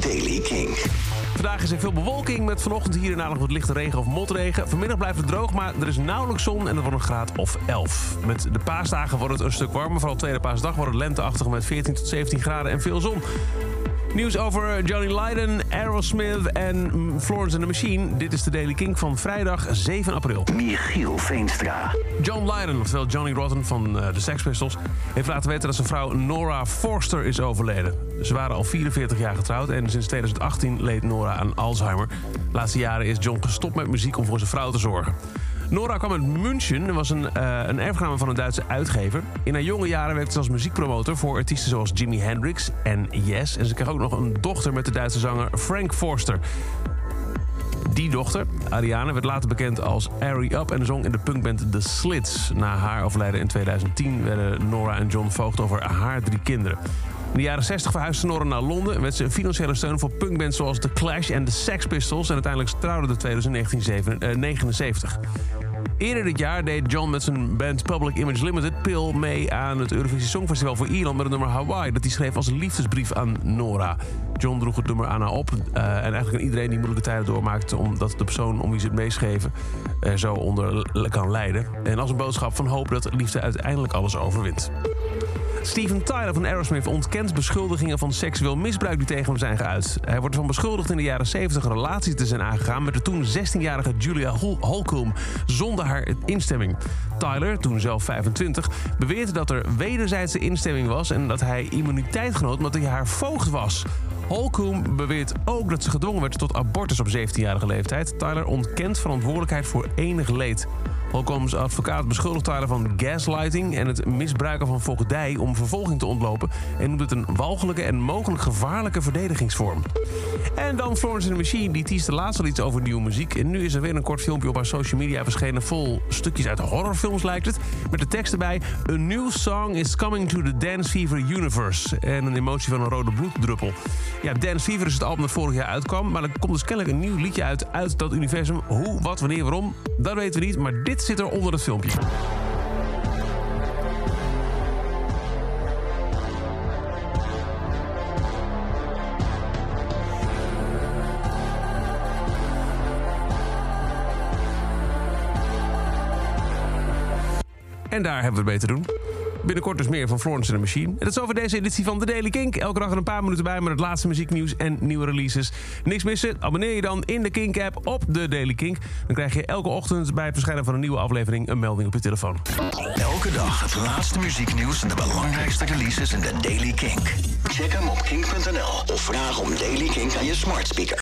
Daily King. Vandaag is er veel bewolking met vanochtend hier en daar nog wat lichte regen of motregen. Vanmiddag blijft het droog, maar er is nauwelijks zon en het wordt een graad of 11. Met de paasdagen wordt het een stuk warmer. Vooral tweede paasdag wordt het lenteachtig met 14 tot 17 graden en veel zon. Nieuws over Johnny Lydon, Aerosmith en Florence and the Machine. Dit is de Daily King van vrijdag 7 april. Michiel Veenstra. John Lydon, oftewel Johnny Rotten van eh, de Sex Pistols... heeft laten weten dat zijn vrouw Nora Forster is overleden. Ze waren al 44 jaar getrouwd en sinds 2018 leed Nora aan Alzheimer. De laatste jaren is John gestopt met muziek om voor zijn vrouw te zorgen. Nora kwam uit München en was een, uh, een erfgename van een Duitse uitgever. In haar jonge jaren werkte ze als muziekpromotor voor artiesten zoals Jimi Hendrix en Yes. En ze kreeg ook nog een dochter met de Duitse zanger Frank Forster. Die dochter, Ariane, werd later bekend als Ari Up en zong in de punkband The Slits. Na haar overlijden in 2010 werden Nora en John voogd over haar drie kinderen. In de jaren 60 verhuisde Nora naar Londen en werd ze financiële steun voor punkbands zoals The Clash en The Sex Pistols. En uiteindelijk trouwden de twee in 1979. Eerder dit jaar deed John met zijn band Public Image Limited Pill mee aan het Eurovisie Songfestival voor Ierland met het nummer Hawaii. Dat hij schreef als een liefdesbrief aan Nora. John droeg het nummer aan haar op. Uh, en eigenlijk aan iedereen die moeilijke tijden doormaakt, omdat de persoon om wie ze het meeschreven uh, zo onder kan lijden. En als een boodschap van hoop dat liefde uiteindelijk alles overwint. Steven Tyler van Aerosmith ontkent beschuldigingen van seksueel misbruik die tegen hem zijn geuit. Hij wordt ervan beschuldigd in de jaren 70 een relatie te zijn aangegaan met de toen 16-jarige Julia Holcomb zonder haar instemming. Tyler, toen zelf 25, beweerde dat er wederzijdse instemming was en dat hij immuniteit genoot omdat hij haar voogd was. Holcomb beweert ook dat ze gedwongen werd tot abortus op 17-jarige leeftijd. Tyler ontkent verantwoordelijkheid voor enig leed. Holcombs advocaat beschuldigt Tyler van gaslighting en het misbruiken van voogdij om vervolging te ontlopen en noemt het een walgelijke en mogelijk gevaarlijke verdedigingsvorm. En dan Florence and the Machine, die teaste laatst al iets over nieuwe muziek. En nu is er weer een kort filmpje op haar social media verschenen vol stukjes uit horrorfilms lijkt het. Met de tekst erbij, A new song is coming to the Dance Fever universe. En een emotie van een rode bloeddruppel. Ja, Dance Fever is het album dat vorig jaar uitkwam, maar er komt dus kennelijk een nieuw liedje uit uit dat universum. Hoe, wat, wanneer, waarom, dat weten we niet, maar dit zit er onder het filmpje. En daar hebben we het mee te doen. Binnenkort dus meer van Florence and the Machine. En dat is over deze editie van The Daily Kink. Elke dag een paar minuten bij met het laatste muzieknieuws en nieuwe releases. Niks missen? Abonneer je dan in de Kink-app op The Daily Kink. Dan krijg je elke ochtend bij het verschijnen van een nieuwe aflevering een melding op je telefoon. Elke dag het laatste muzieknieuws en de belangrijkste releases in The Daily Kink. Check hem op kink.nl of vraag om Daily Kink aan je smart speaker.